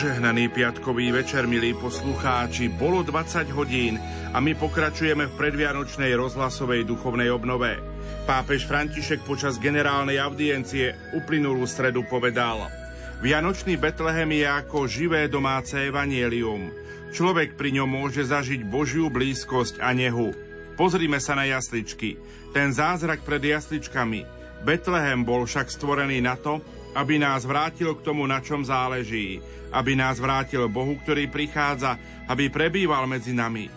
Požehnaný piatkový večer, milí poslucháči, bolo 20 hodín a my pokračujeme v predvianočnej rozhlasovej duchovnej obnove. Pápež František počas generálnej audiencie uplynulú stredu povedal Vianočný Betlehem je ako živé domáce evanielium. Človek pri ňom môže zažiť Božiu blízkosť a nehu. Pozrime sa na jasličky. Ten zázrak pred jasličkami. Betlehem bol však stvorený na to, aby nás vrátil k tomu, na čom záleží, aby nás vrátil Bohu, ktorý prichádza, aby prebýval medzi nami.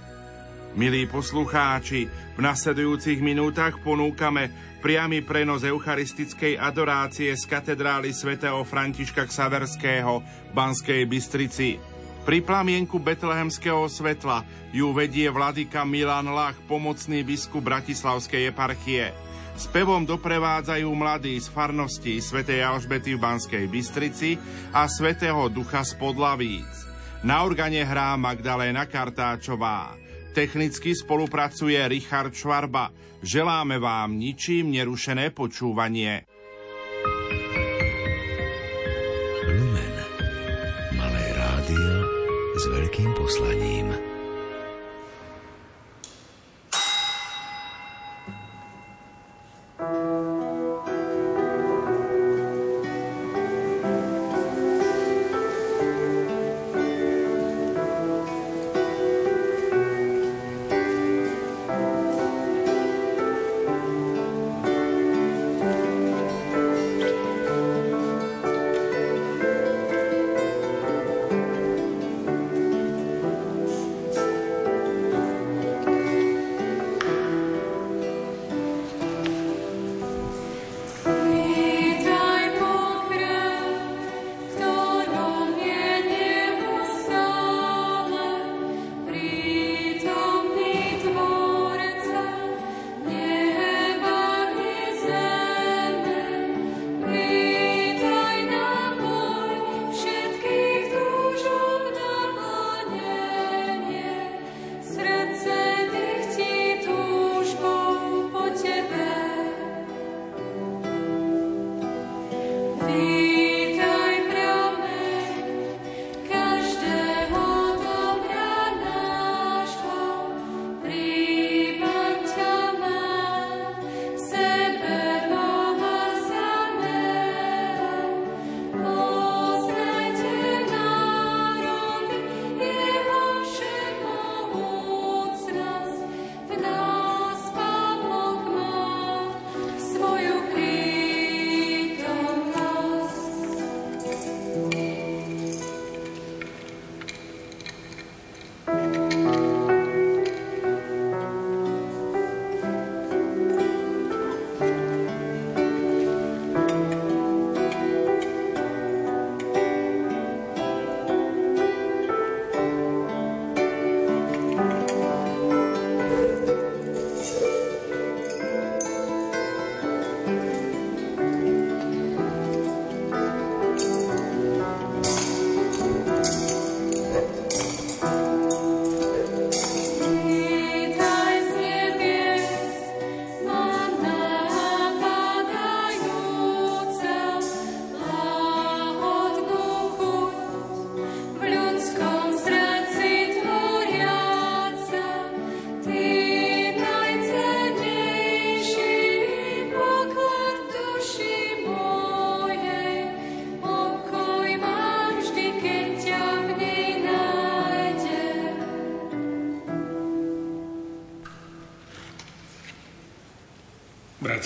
Milí poslucháči, v nasledujúcich minútach ponúkame priamy prenos eucharistickej adorácie z katedrály svätého Františka Ksaverského v Banskej Bystrici. Pri plamienku betlehemského svetla ju vedie vladyka Milan Lach, pomocný biskup Bratislavskej eparchie. Spevom doprevádzajú mladí z farnosti svätej Alžbety v Banskej Bystrici a svätého Ducha z Podlavíc. Na organe hrá Magdaléna Kartáčová. Technicky spolupracuje Richard Švarba. Želáme vám ničím nerušené počúvanie. feel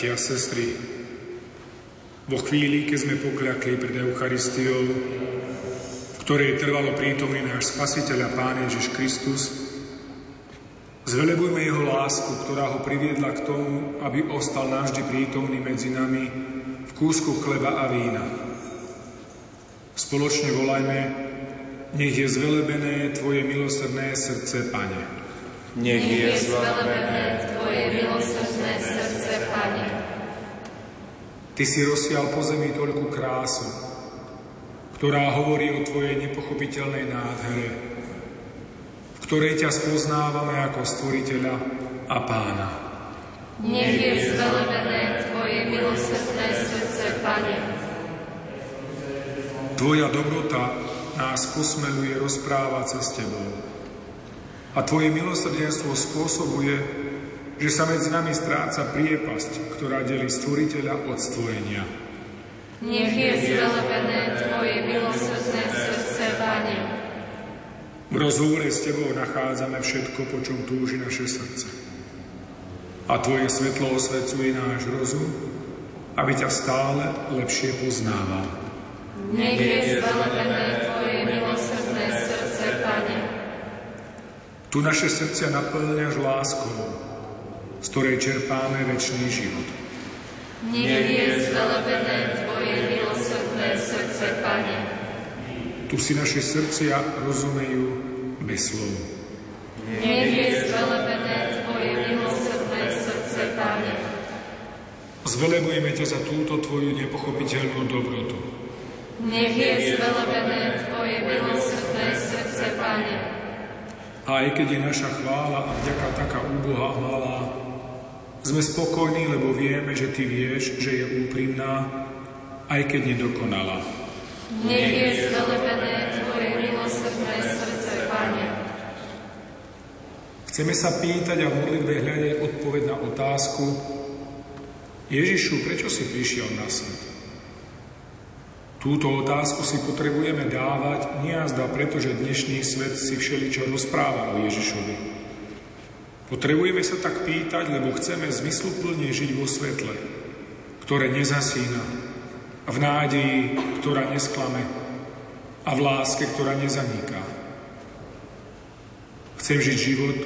bratia a sestry, vo chvíli, keď sme pokľakli pred Eucharistiou, v ktorej trvalo prítomný náš Spasiteľ a Pán Ježiš Kristus, zvelebujme Jeho lásku, ktorá ho priviedla k tomu, aby ostal navždy prítomný medzi nami v kúsku chleba a vína. Spoločne volajme, nech je zvelebené Tvoje milosrdné srdce, Pane. Nech je zvelebené Tvoje milosrdné srdce, Ty si rozsial po zemi toľku krásu, ktorá hovorí o Tvojej nepochopiteľnej nádhere, v ktorej ťa spoznávame ako Stvoriteľa a Pána. Nech je zvelebené Tvoje milosrdné srdce, Pane. Tvoja dobrota nás posmeluje rozprávať sa s Tebou. A Tvoje milosrdenstvo spôsobuje, že sa medzi nami stráca priepasť, ktorá delí stvoriteľa od stvorenia. Nech je zvelebené Tvoje milosrdné srdce, Pane. V rozhovore s Tebou nachádzame všetko, po čom túži naše srdce. A Tvoje svetlo osvecuje náš rozum, aby ťa stále lepšie poznával. Nech je zvelebené Tvoje milosrdné srdce, Pane. Tu naše srdcia naplňaš láskou, z ktorej čerpáme väčší život. Nech je zvelebené Tvoje milosrdné srdce, Pane. Tu si naše srdcia rozumejú bez slov. Nech je zvelebené Tvoje milosrdné srdce, Pane. Zvelebujeme ťa za túto Tvoju nepochopiteľnú dobrotu. Nech je zvelebené Tvoje milosrdné srdce, Pane. A aj keď je naša chvála a vďaka taká úboha malá, sme spokojní, lebo vieme, že Ty vieš, že je úprimná, aj keď nedokonalá. Nech je zvelebené Tvoje milosrdné srdce, Pane. Chceme sa pýtať a v modlitbe hľadať odpoveď na otázku Ježišu, prečo si prišiel na svet? Túto otázku si potrebujeme dávať niazda, pretože dnešný svet si všeličo rozpráva o Ježišovi. Potrebujeme sa tak pýtať, lebo chceme zmysluplne žiť vo svetle, ktoré nezasína, v nádeji, ktorá nesklame a v láske, ktorá nezaniká. Chcem žiť život,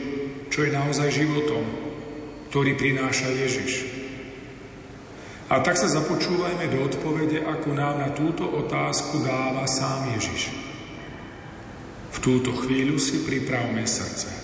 čo je naozaj životom, ktorý prináša Ježiš. A tak sa započúvajme do odpovede, ako nám na túto otázku dáva sám Ježiš. V túto chvíľu si pripravme srdce.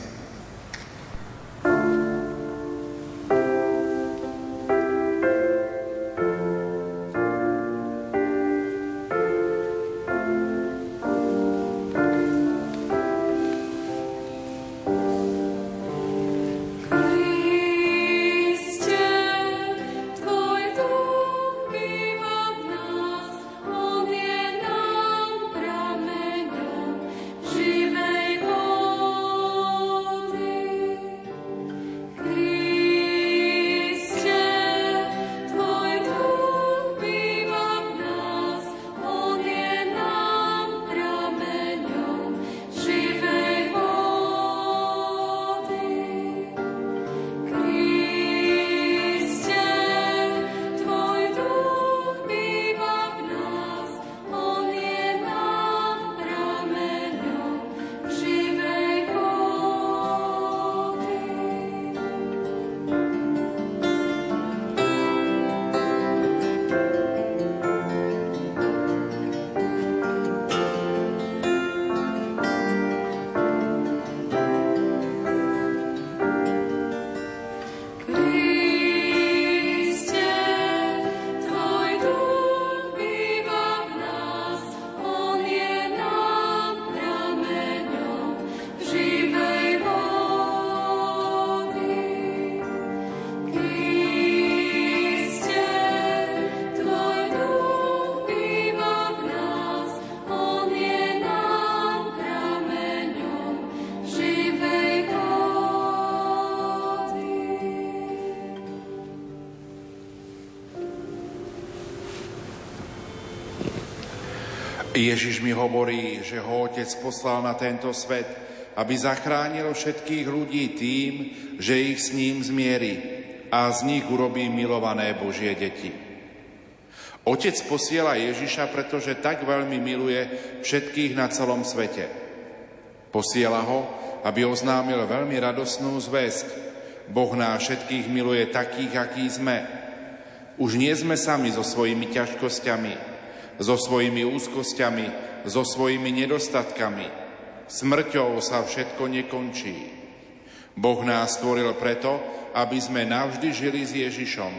Ježiš mi hovorí, že ho Otec poslal na tento svet, aby zachránil všetkých ľudí tým, že ich s ním zmieri a z nich urobí milované Božie deti. Otec posiela Ježiša, pretože tak veľmi miluje všetkých na celom svete. Posiela ho, aby oznámil veľmi radosnú zväzť. Boh nás všetkých miluje takých, akí sme. Už nie sme sami so svojimi ťažkosťami, so svojimi úzkosťami, so svojimi nedostatkami. Smrťou sa všetko nekončí. Boh nás stvoril preto, aby sme navždy žili s Ježišom.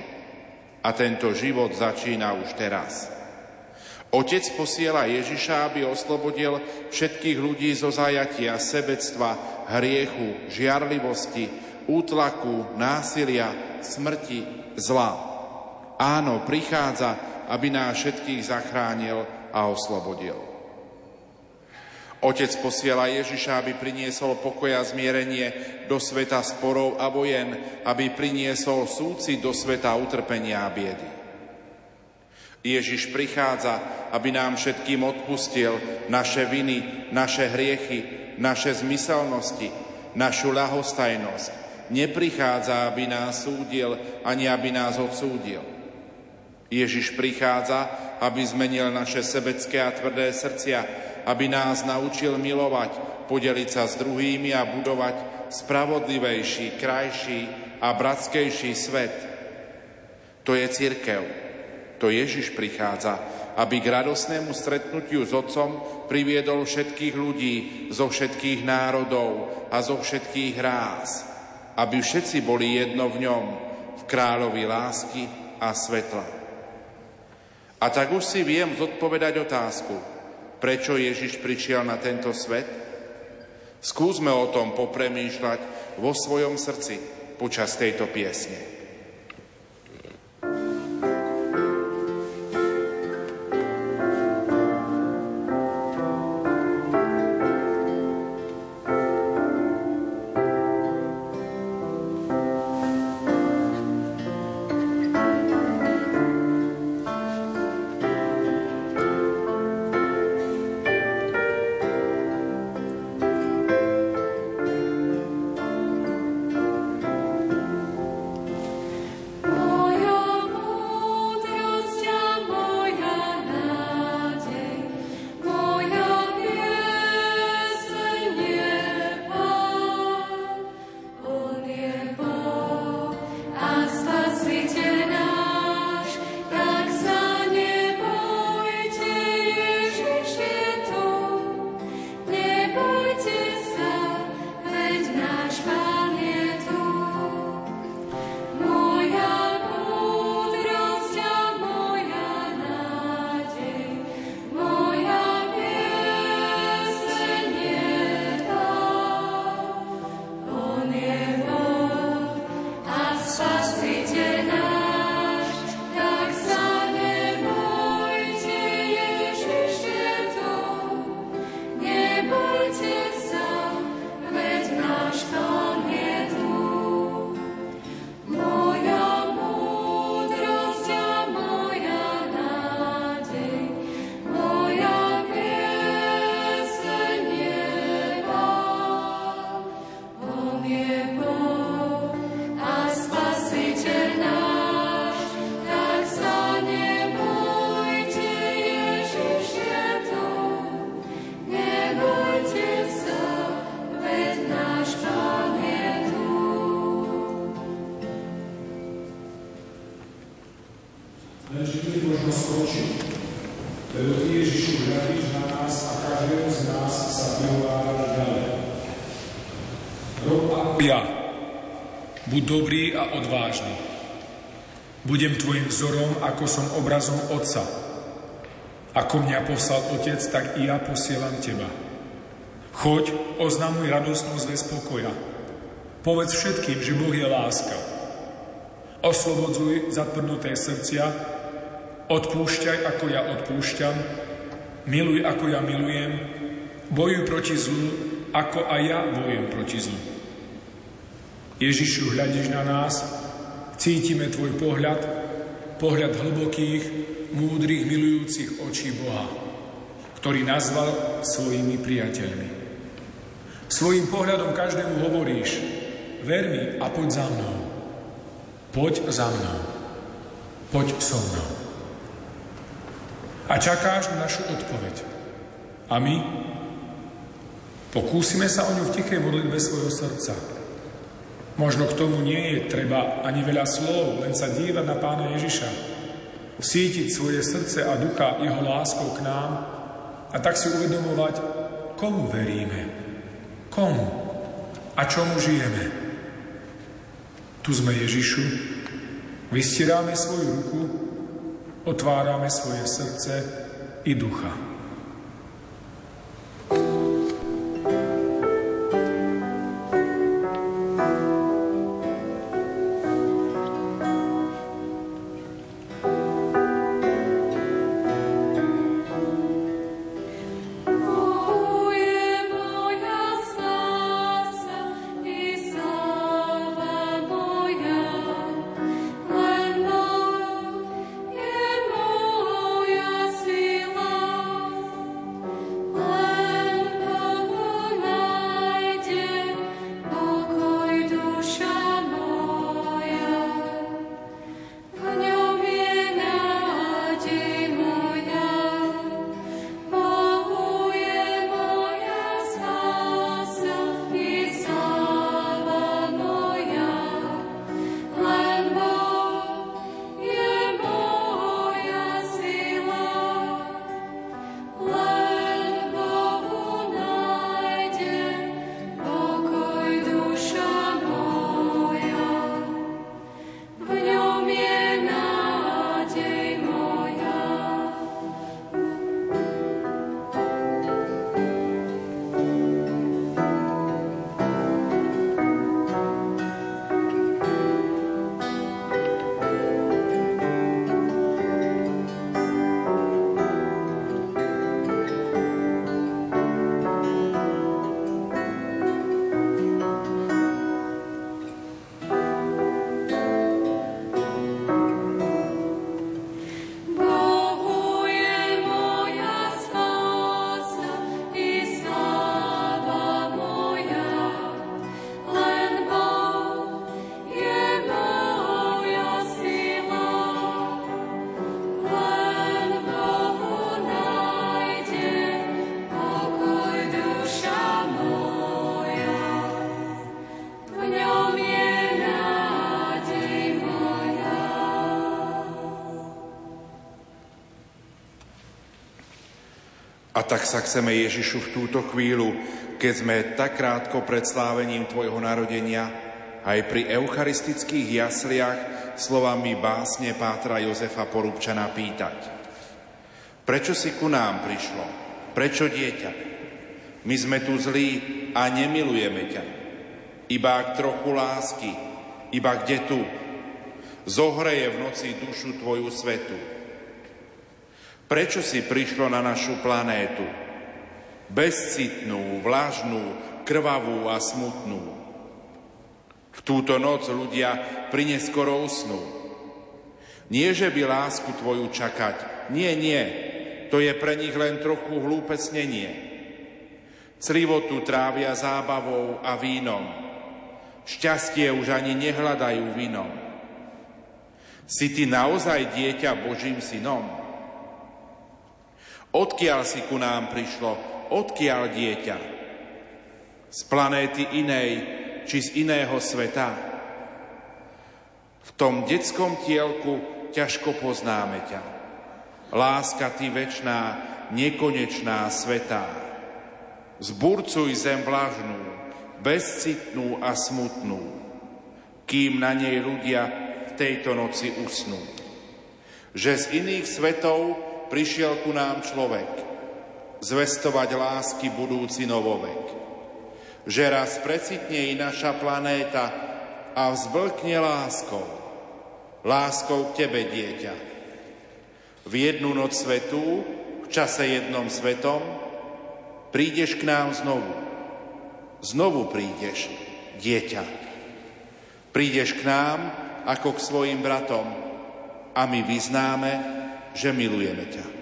A tento život začína už teraz. Otec posiela Ježiša, aby oslobodil všetkých ľudí zo zajatia, sebectva, hriechu, žiarlivosti, útlaku, násilia, smrti, zla. Áno, prichádza, aby nás všetkých zachránil a oslobodil. Otec posiela Ježiša, aby priniesol pokoj a zmierenie do sveta sporov a vojen, aby priniesol súci do sveta utrpenia a biedy. Ježiš prichádza, aby nám všetkým odpustil naše viny, naše hriechy, naše zmyselnosti, našu ľahostajnosť. Neprichádza, aby nás súdil, ani aby nás odsúdil. Ježiš prichádza, aby zmenil naše sebecké a tvrdé srdcia, aby nás naučil milovať, podeliť sa s druhými a budovať spravodlivejší, krajší a bratskejší svet. To je církev. To Ježiš prichádza, aby k radosnému stretnutiu s Otcom priviedol všetkých ľudí zo všetkých národov a zo všetkých ráz, aby všetci boli jedno v ňom, v kráľovi lásky a svetla. A tak už si viem zodpovedať otázku, prečo Ježiš prišiel na tento svet? Skúsme o tom popremýšľať vo svojom srdci počas tejto piesne. Budem tvojim vzorom, ako som obrazom Otca. Ako mňa poslal Otec, tak i ja posielam teba. Choď, oznamuj radosnú zväz pokoja. Povedz všetkým, že Boh je láska. Oslobodzuj zatvrdnuté srdcia, odpúšťaj, ako ja odpúšťam, miluj, ako ja milujem, bojuj proti zlu, ako aj ja bojujem proti zlu. Ježišu, hľadíš na nás, cítime Tvoj pohľad, pohľad hlbokých, múdrych, milujúcich očí Boha, ktorý nazval svojimi priateľmi. Svojim pohľadom každému hovoríš, ver mi a poď za mnou. Poď za mnou. Poď so mnou. A čakáš na našu odpoveď. A my? Pokúsime sa o ňu v tichej modlitbe svojho srdca Možno k tomu nie je treba ani veľa slov, len sa dívať na pána Ježiša, sítiť svoje srdce a ducha jeho láskou k nám a tak si uvedomovať, komu veríme, komu a čomu žijeme. Tu sme Ježišu, vystieráme svoju ruku, otvárame svoje srdce i ducha. Tak sa chceme Ježišu v túto chvíľu, keď sme tak krátko pred slávením Tvojho narodenia, aj pri eucharistických jasliach slovami básne Pátra Jozefa Porubčana pýtať. Prečo si ku nám prišlo? Prečo dieťa? My sme tu zlí a nemilujeme ťa. Iba ak trochu lásky, iba kde tu, zohreje v noci dušu Tvoju svetu Prečo si prišlo na našu planétu? Bezcitnú, vlažnú, krvavú a smutnú. V túto noc ľudia prineskoro usnú. Nie, že by lásku tvoju čakať. Nie, nie. To je pre nich len trochu hlúpe snenie. Crivotu trávia zábavou a vínom. Šťastie už ani nehľadajú vínom. Si ty naozaj dieťa Božím synom? Odkiaľ si ku nám prišlo? Odkiaľ dieťa? Z planéty inej či z iného sveta? V tom detskom tielku ťažko poznáme ťa. Láska ty večná, nekonečná, svetá. Zburcuj zem vlažnú, bezcitnú a smutnú, kým na nej ľudia v tejto noci usnú. Že z iných svetov prišiel ku nám človek, zvestovať lásky budúci novovek. Že raz precitne i naša planéta a vzblkne láskou, láskou k Tebe, dieťa. V jednu noc svetú, v čase jednom svetom, prídeš k nám znovu. Znovu prídeš, dieťa. Prídeš k nám ako k svojim bratom a my vyznáme, že milujeme ťa.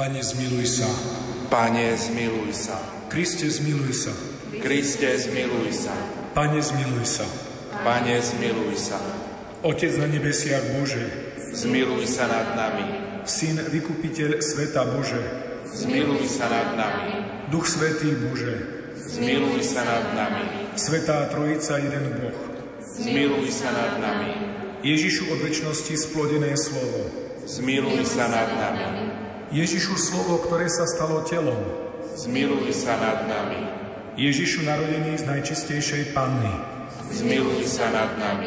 Pane, zmiluj sa. Pane, zmiluj sa. Kriste, zmiluj sa. Kriste, zmiluj sa. Pane, zmiluj sa. Pane, zmiluj sa. Otec na nebesiach Bože, Zmiluj sa nad nami. Syn, vykupiteľ sveta Bože, Zmiluj sa nad nami. Duch Svetý Bože, Zmiluj sa nad nami. Svetá Trojica, jeden Boh, Zmiluj sa nad nami. Ježišu od väčšnosti splodené slovo, Zmiluj sa nad nami. Ježišu slovo, ktoré sa stalo telom, Zmiluj sa nad nami. Ježišu narodený z najčistejšej panny, Zmiluj sa nad nami.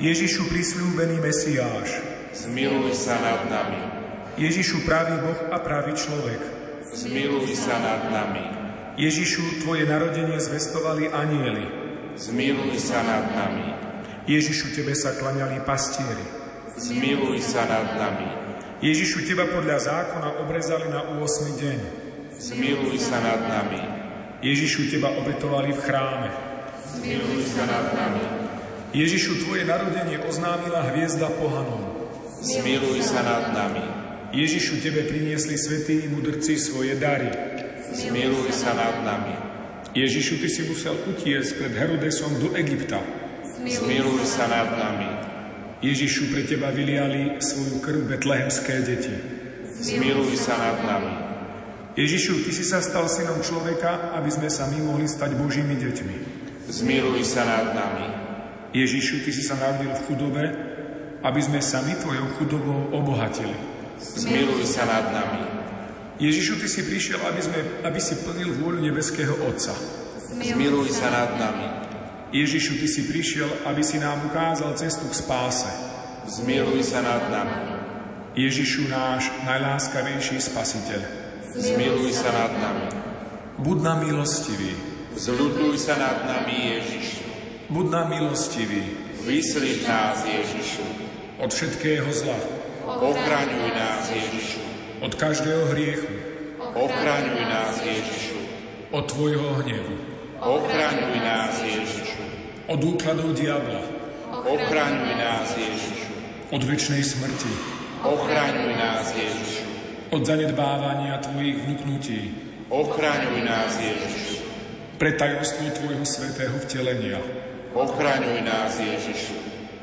Ježišu prisľúbený Mesiáš, Zmiluj sa nad nami. Ježišu pravý Boh a pravý človek, Zmiluj sa nad nami. Ježišu, Tvoje narodenie zvestovali anieli, Zmiluj sa nad nami. Ježišu, Tebe sa klaňali pastieri, Zmiluj sa nad nami. Ježišu, Teba podľa zákona obrezali na 8. deň, Zmiluj sa nad nami. Ježišu, Teba obetovali v chráme, Zmiluj sa nad nami. Ježišu, Tvoje narodenie oznámila hviezda pohanom, Zmiluj sa nad nami. Ježišu, Tebe priniesli svätí mudrci svoje dary, Zmiluj sa nad nami. Ježišu, Ty si musel utiesť pred Herodesom do Egypta, Zmiluj sa nad nami. Ježišu, pre Teba vyliali svoju krv betlehemské deti. Zmiluj sa nad nami. Ježišu, Ty si sa stal synom človeka, aby sme sa my mohli stať Božími deťmi. Zmiluj sa nad nami. Ježišu, Ty si sa narodil v chudobe, aby sme sa my Tvojou chudobou obohatili. Zmiluj sa nad nami. Ježišu, Ty si prišiel, aby, sme, aby si plnil vôľu nebeského Otca. Zmiluj sa nad nami. Ježišu, Ty si prišiel, aby si nám ukázal cestu k spáse. Zmiluj sa nad nami. Ježišu, náš najláskavejší spasiteľ. Zmiluj sa nad nami. Buď nám milostivý, Zľuduj sa nad nami, Ježišu. buď nám milostivý Vyslíš nás, Ježišu. od všetkého zla, Ochraňuj nás, Ježišu. od každého hriechu, Ochraňuj nás, Ježišu. od Tvojho hnevu, Ochraňuj nás, Ježišu. od úkladov diabla, Ochraňuj nás, Ježišu. od väčšnej smrti, Ochraňuj nás, Ježišu. od zanedbávania Tvojich vnúknutí, Ochraňuj nás, Ježišu. pre tajomstvo Tvojho svetého vtelenia, Ochraňuj nás, Ježišu.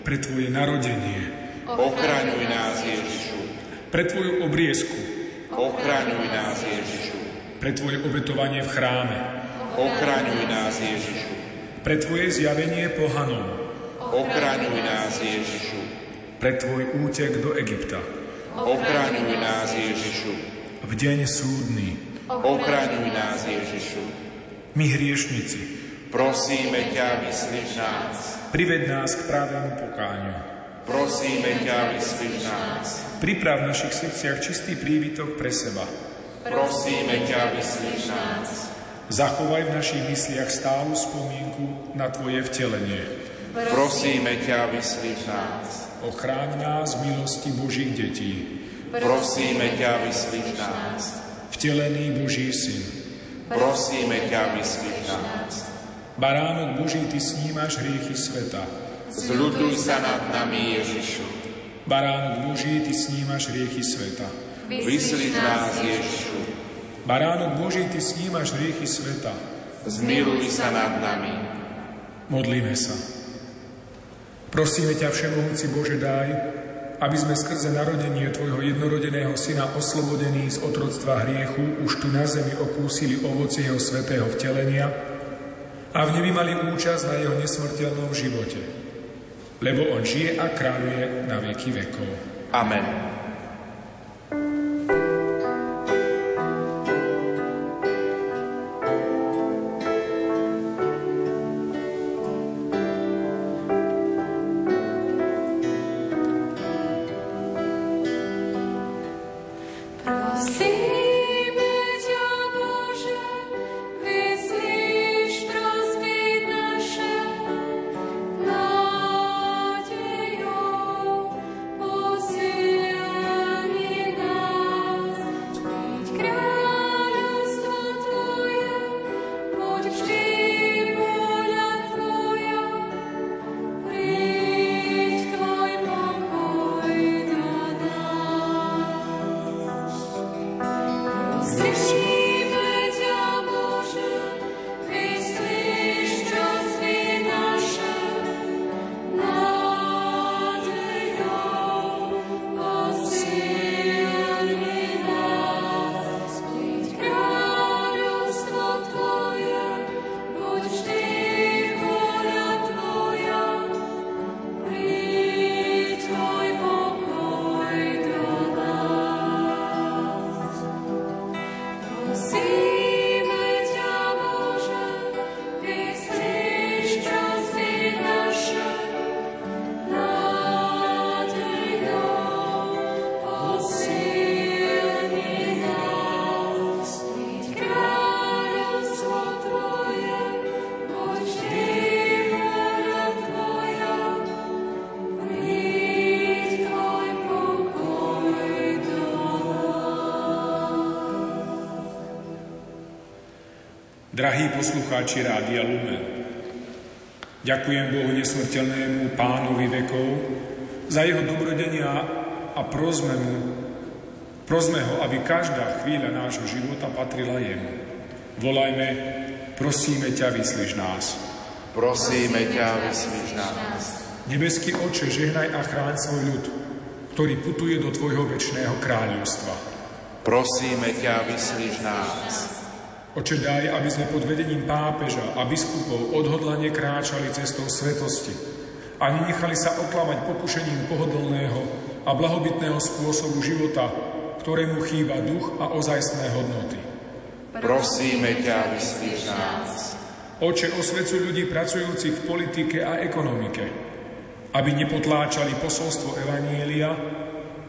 pre Tvoje narodenie, Ochraňuj nás, Ježišu. pre Tvoju obriezku, Ochraňuj nás, Ježišu. pre Tvoje obetovanie v chráme, Ochraňuj nás, Ježišu. pre Tvoje zjavenie pohanom, Ochraňuj nás, Ježišu. pre Tvoj útek do Egypta, Ochraňuj nás, Ježišu. v deň súdny. Ochraňuj nás, Ježišu. My hriešnici, Prosíme ťa, vyslíš nás. prived nás k pravému pokániu. Prosíme ťa, vyslíš nás. Priprav v našich srdciach čistý prívitok pre seba. Prosíme ťa, vyslíš nás. Zachovaj v našich mysliach stálu spomienku na Tvoje vtelenie. Prosíme ťa, vyslíš nás. Ochráň nás v milosti Božích detí. Prosíme ťa, vyslíš nás. Vtelený Boží syn. Prosíme ťa, vyslíš nás. Baránok Boží, Ty snímaš hriechy sveta. Zľuduj sa nad nami, Ježišu. Baránok Boží, Ty snímaš hriechy sveta. Vyslíš nás, Ježišu. Baránok Boží, Ty snímaš hriechy sveta. Zmiluj sa nad nami. Modlíme sa. Prosíme ťa, Všemohúci Bože, daj, aby sme skrze narodenie Tvojho jednorodeného Syna oslobodení z otroctva hriechu už tu na zemi okúsili ovoci Jeho svetého vtelenia a v nebi mali účasť na Jeho nesmrteľnom živote. Lebo On žije a kráľuje na veky vekov. Amen. Drahí poslucháči Rádia Lumen, ďakujem Bohu nesmrteľnému pánovi vekov za jeho dobrodenia a prosme mu, prosme ho, aby každá chvíľa nášho života patrila jemu. Volajme, prosíme ťa, vyslíš nás. Prosíme ťa, vyslíš nás. Nebeský oče, žehnaj a chráň svoj ľud, ktorý putuje do tvojho väčšného kráľovstva. Prosíme ťa, vyslíš nás. Oče, daj, aby sme pod vedením pápeža a biskupov odhodlane kráčali cestou svetosti a nenechali sa oklamať pokušením pohodlného a blahobytného spôsobu života, ktorému chýba duch a ozajstné hodnoty. Prosíme ťa, vyslíš nás. Oče, osvecuj ľudí pracujúcich v politike a ekonomike, aby nepotláčali posolstvo Evanielia,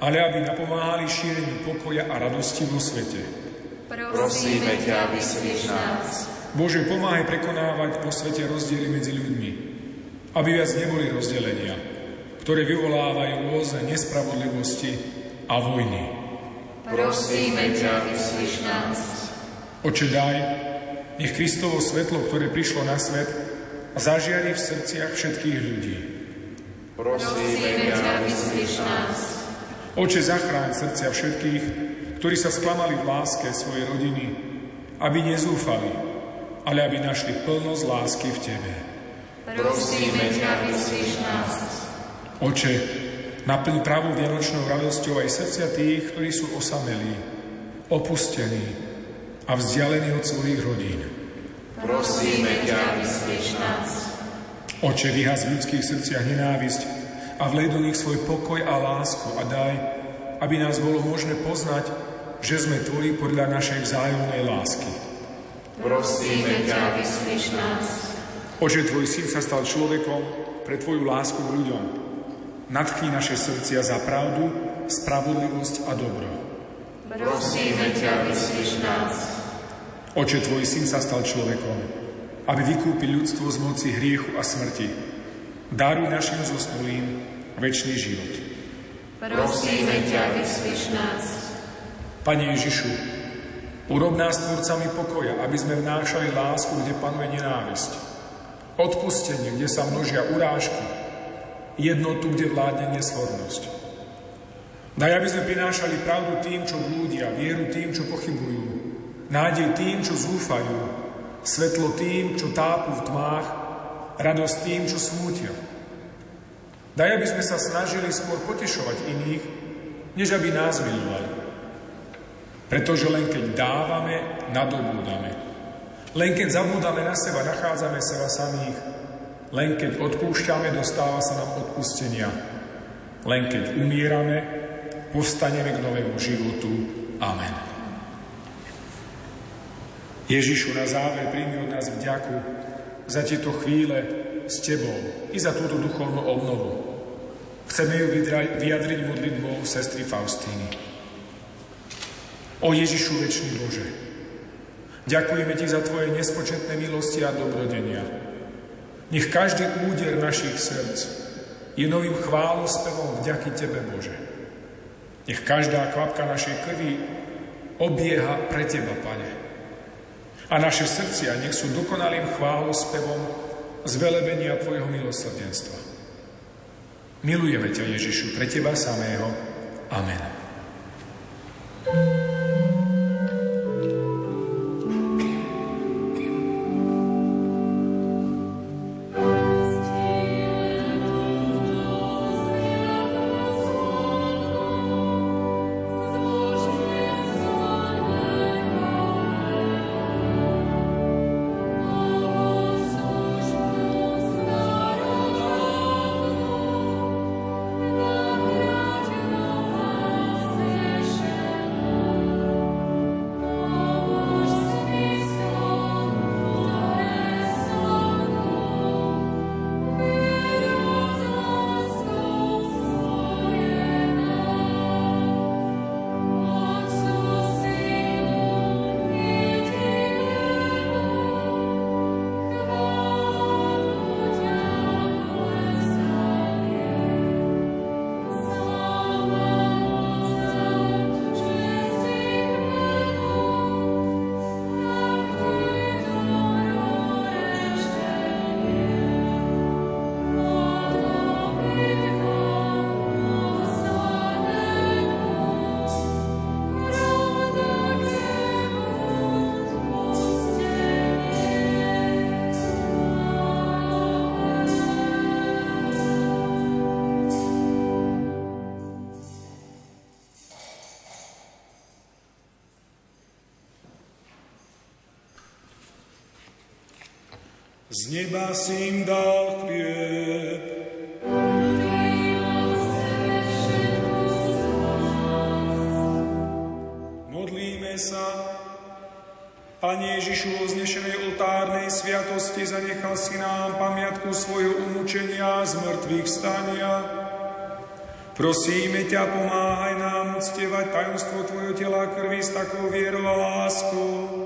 ale aby napomáhali šíreniu pokoja a radosti vo svete. Prosíme ťa, vyslíš nás. Bože, pomáhaj prekonávať po svete rozdiely medzi ľuďmi, aby viac neboli rozdelenia, ktoré vyvolávajú rôzne nespravodlivosti a vojny. Prosíme ťa, vyslíš nás. Oče, daj, nech Kristovo svetlo, ktoré prišlo na svet, zažiari v srdciach všetkých ľudí. Prosíme ťa, vyslíš nás. Oče, zachráň srdcia všetkých, ktorí sa sklamali v láske svojej rodiny, aby nezúfali, ale aby našli plnosť lásky v Tebe. Prosíme ťa, vyslíš nás. Oče, naplň pravú vianočnou radosťou aj srdcia tých, ktorí sú osamelí, opustení a vzdialení od svojich rodín. Prosíme ťa, vyslíš nás. Oče, vyhaz v ľudských srdciach nenávisť a vlej do nich svoj pokoj a lásku a daj, aby nás bolo možné poznať, že sme Tvoji podľa našej vzájomnej lásky. Prosíme ťa, vyslíš nás. Oče, Tvoj syn sa stal človekom pre Tvoju lásku k ľuďom. Nadchni naše srdcia za pravdu, spravodlivosť a dobro. Prosíme ťa, vyslíš nás. Oče, Tvoj syn sa stal človekom, aby vykúpil ľudstvo z moci hriechu a smrti. Daruj našim zosnulým väčší život. Prosíme ťa, vyslíš nás. Pane Ježišu, urob nás tvorcami pokoja, aby sme vnášali lásku, kde panuje nenávisť. Odpustenie, kde sa množia urážky. Jednotu, kde vládne nesvornosť. Daj, aby sme prinášali pravdu tým, čo blúdia, vieru tým, čo pochybujú, nádej tým, čo zúfajú, svetlo tým, čo tápu v tmách, radosť tým, čo smútia. Daj, aby sme sa snažili skôr potešovať iných, než aby nás milovali. Pretože len keď dávame, nadobúdame. Len keď zabúdame na seba, nachádzame seba samých. Len keď odpúšťame, dostáva sa nám odpustenia. Len keď umierame, postaneme k novému životu. Amen. Ježišu, na záver príjmi od nás vďaku za tieto chvíle s Tebou i za túto duchovnú obnovu. Chceme ju vyjadriť modlitbou sestry Faustíny. O Ježišu večný Bože, ďakujeme Ti za Tvoje nespočetné milosti a dobrodenia. Nech každý úder našich srdc je novým chválospevom vďaky Tebe, Bože. Nech každá kvapka našej krvi obieha pre Teba, Pane. A naše srdcia nech sú dokonalým chválospevom zvelebenia Tvojho milosrdenstva. Milujeme ťa, Ježišu, pre Teba samého. Amen. Z neba si im dal chlieb. Modlíme sa. Pane Ježišu, o znešenej oltárnej sviatosti zanechal si nám pamiatku svojho umúčenia z mŕtvych stania. Prosíme ťa, pomáhaj nám uctievať tajomstvo Tvojho tela krvi s takou vierou a láskou,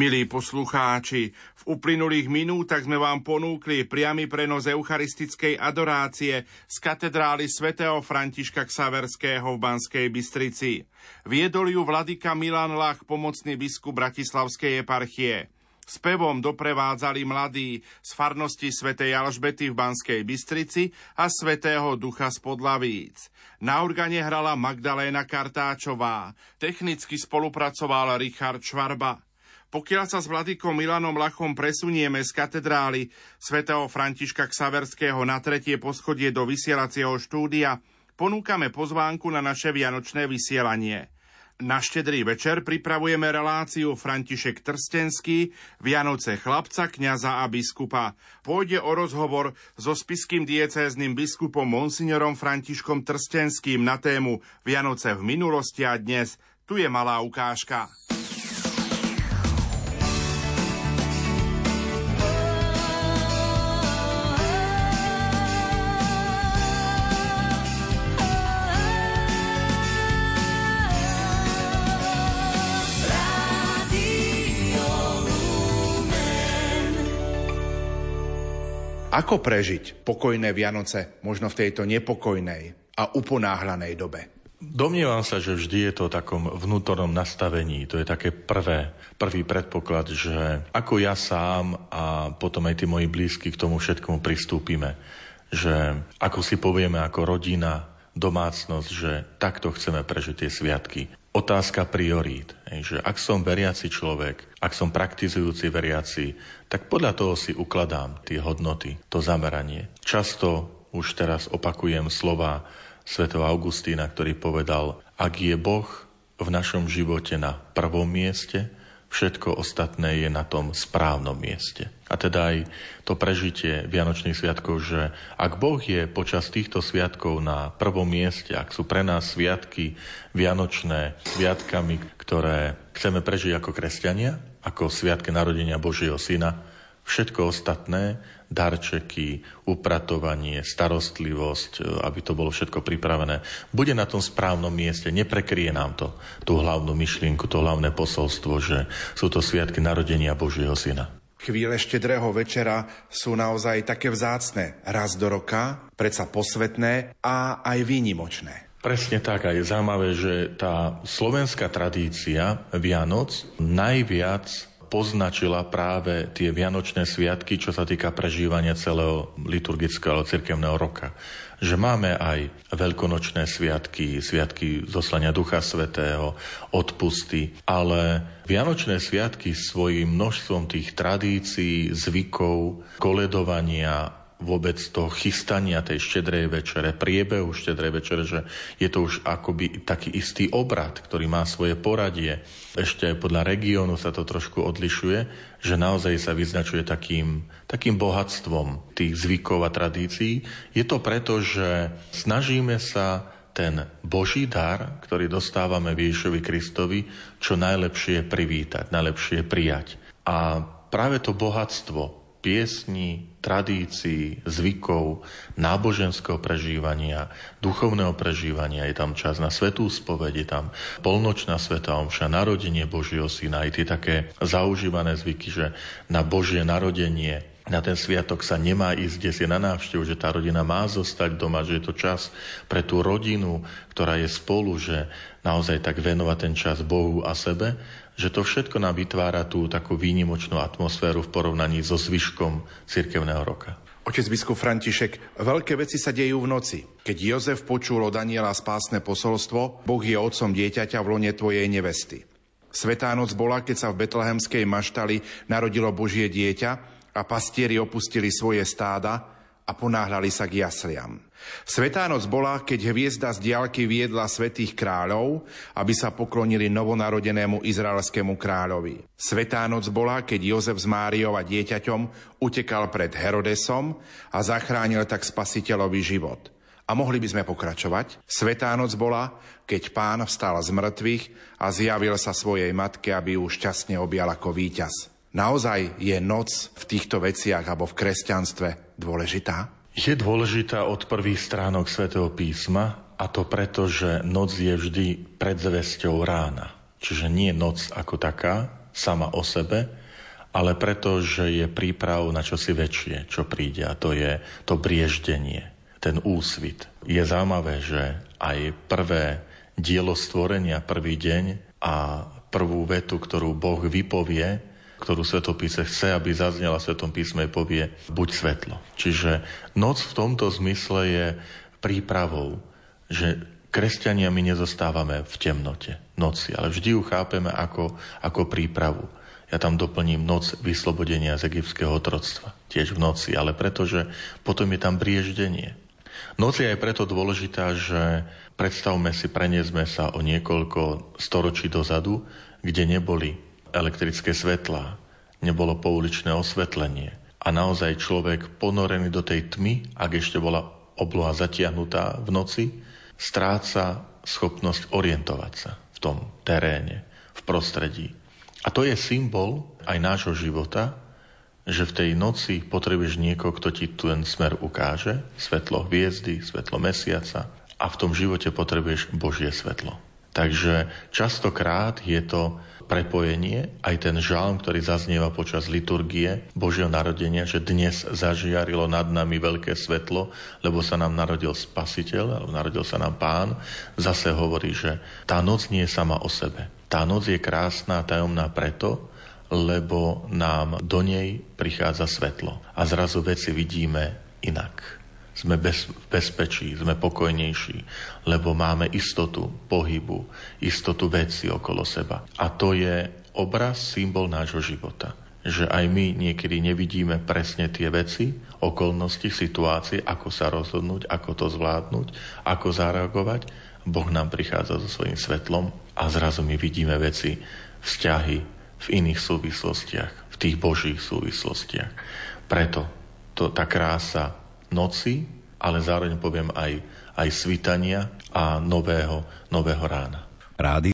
Milí poslucháči, v uplynulých minútach sme vám ponúkli priamy prenos eucharistickej adorácie z katedrály svätého Františka Ksaverského v Banskej Bystrici. Viedol ju vladyka Milan Lach, pomocný biskup Bratislavskej eparchie. Spevom doprevádzali mladí z farnosti svätej Alžbety v Banskej Bystrici a svätého Ducha z Podlavíc. Na organe hrala Magdaléna Kartáčová, technicky spolupracoval Richard Švarba. Pokiaľ sa s vladykom Milanom Lachom presunieme z katedrály svätého Františka Ksaverského na tretie poschodie do vysielacieho štúdia, ponúkame pozvánku na naše vianočné vysielanie. Na štedrý večer pripravujeme reláciu František Trstenský, Vianoce chlapca, kňaza a biskupa. Pôjde o rozhovor so spiským diecézným biskupom Monsignorom Františkom Trstenským na tému Vianoce v minulosti a dnes. Tu je malá ukážka. Ako prežiť pokojné Vianoce možno v tejto nepokojnej a uponáhlanej dobe? Domnievam sa, že vždy je to o takom vnútornom nastavení. To je také prvé, prvý predpoklad, že ako ja sám a potom aj tí moji blízky k tomu všetkomu pristúpime. Že ako si povieme ako rodina, domácnosť, že takto chceme prežiť tie sviatky. Otázka priorít. Že ak som veriaci človek, ak som praktizujúci veriaci, tak podľa toho si ukladám tie hodnoty, to zameranie. Často už teraz opakujem slova svätého Augustína, ktorý povedal, ak je Boh v našom živote na prvom mieste, všetko ostatné je na tom správnom mieste. A teda aj to prežitie Vianočných sviatkov, že ak Boh je počas týchto sviatkov na prvom mieste, ak sú pre nás sviatky Vianočné sviatkami, ktoré chceme prežiť ako kresťania, ako sviatky narodenia Božieho Syna, všetko ostatné darčeky, upratovanie, starostlivosť, e, aby to bolo všetko pripravené, bude na tom správnom mieste. Neprekrie nám to tú hlavnú myšlienku, to hlavné posolstvo, že sú to sviatky narodenia Božieho Syna. Chvíle štedrého večera sú naozaj také vzácne. Raz do roka, predsa posvetné a aj výnimočné. Presne tak a je zaujímavé, že tá slovenská tradícia Vianoc najviac poznačila práve tie vianočné sviatky, čo sa týka prežívania celého liturgického cirkevného roka. Že máme aj veľkonočné sviatky, sviatky zoslania Ducha Svetého, odpusty, ale Vianočné sviatky svojim množstvom tých tradícií, zvykov, koledovania, vôbec toho chystania tej štedrej večere, priebehu štedrej večere, že je to už akoby taký istý obrad, ktorý má svoje poradie. Ešte podľa regiónu sa to trošku odlišuje, že naozaj sa vyznačuje takým, takým bohatstvom tých zvykov a tradícií. Je to preto, že snažíme sa ten Boží dar, ktorý dostávame Ježišovi Kristovi, čo najlepšie privítať, najlepšie prijať. A práve to bohatstvo piesní, tradícií, zvykov, náboženského prežívania, duchovného prežívania. Je tam čas na svetú spoveď, je tam polnočná sveta omša, narodenie Božieho syna, aj tie také zaužívané zvyky, že na Božie narodenie na ten sviatok sa nemá ísť kde si na návštevu, že tá rodina má zostať doma, že je to čas pre tú rodinu, ktorá je spolu, že naozaj tak venovať ten čas Bohu a sebe že to všetko nám vytvára tú takú výnimočnú atmosféru v porovnaní so zvyškom cirkevného roka. Otec biskup František, veľké veci sa dejú v noci. Keď Jozef počul od Daniela spásne posolstvo, Boh je otcom dieťaťa v lone tvojej nevesty. Svetá noc bola, keď sa v betlehemskej maštali narodilo Božie dieťa a pastieri opustili svoje stáda a ponáhľali sa k jasliam. Svetá noc bola, keď hviezda z diálky viedla svetých kráľov, aby sa poklonili novonarodenému izraelskému kráľovi. Svetá noc bola, keď Jozef s Máriou a dieťaťom utekal pred Herodesom a zachránil tak spasiteľový život. A mohli by sme pokračovať. Svetá noc bola, keď pán vstal z mŕtvych a zjavil sa svojej matke, aby ju šťastne objal ako víťaz. Naozaj je noc v týchto veciach alebo v kresťanstve dôležitá? Je dôležitá od prvých stránok svätého písma a to preto, že noc je vždy predzvesťou rána. Čiže nie noc ako taká, sama o sebe, ale preto, že je príprav na čosi väčšie, čo príde a to je to brieždenie, ten úsvit. Je zaujímavé, že aj prvé dielo stvorenia, prvý deň a prvú vetu, ktorú Boh vypovie, ktorú svetopíse chce, aby zaznela v Svetom písme, povie buď svetlo. Čiže noc v tomto zmysle je prípravou, že kresťania my nezostávame v temnote noci, ale vždy ju chápeme ako, ako prípravu. Ja tam doplním noc vyslobodenia z egyptského otroctva, tiež v noci, ale pretože potom je tam brieždenie. Noc je aj preto dôležitá, že predstavme si, preniesme sa o niekoľko storočí dozadu, kde neboli elektrické svetlá, nebolo pouličné osvetlenie. A naozaj človek ponorený do tej tmy, ak ešte bola obloha zatiahnutá v noci, stráca schopnosť orientovať sa v tom teréne, v prostredí. A to je symbol aj nášho života, že v tej noci potrebuješ niekoho, kto ti ten smer ukáže, svetlo hviezdy, svetlo mesiaca a v tom živote potrebuješ Božie svetlo. Takže častokrát je to prepojenie, aj ten žalm, ktorý zaznieva počas liturgie Božieho narodenia, že dnes zažiarilo nad nami veľké svetlo, lebo sa nám narodil spasiteľ, alebo narodil sa nám pán, zase hovorí, že tá noc nie je sama o sebe. Tá noc je krásna a tajomná preto, lebo nám do nej prichádza svetlo. A zrazu veci vidíme inak sme bez, v bezpečí, sme pokojnejší, lebo máme istotu pohybu, istotu veci okolo seba. A to je obraz, symbol nášho života. Že aj my niekedy nevidíme presne tie veci, okolnosti, situácie, ako sa rozhodnúť, ako to zvládnuť, ako zareagovať. Boh nám prichádza so svojím svetlom a zrazu my vidíme veci, vzťahy v iných súvislostiach, v tých božích súvislostiach. Preto to, tá krása noci, ale zároveň poviem aj, aj svitania a nového, nového rána. Rádio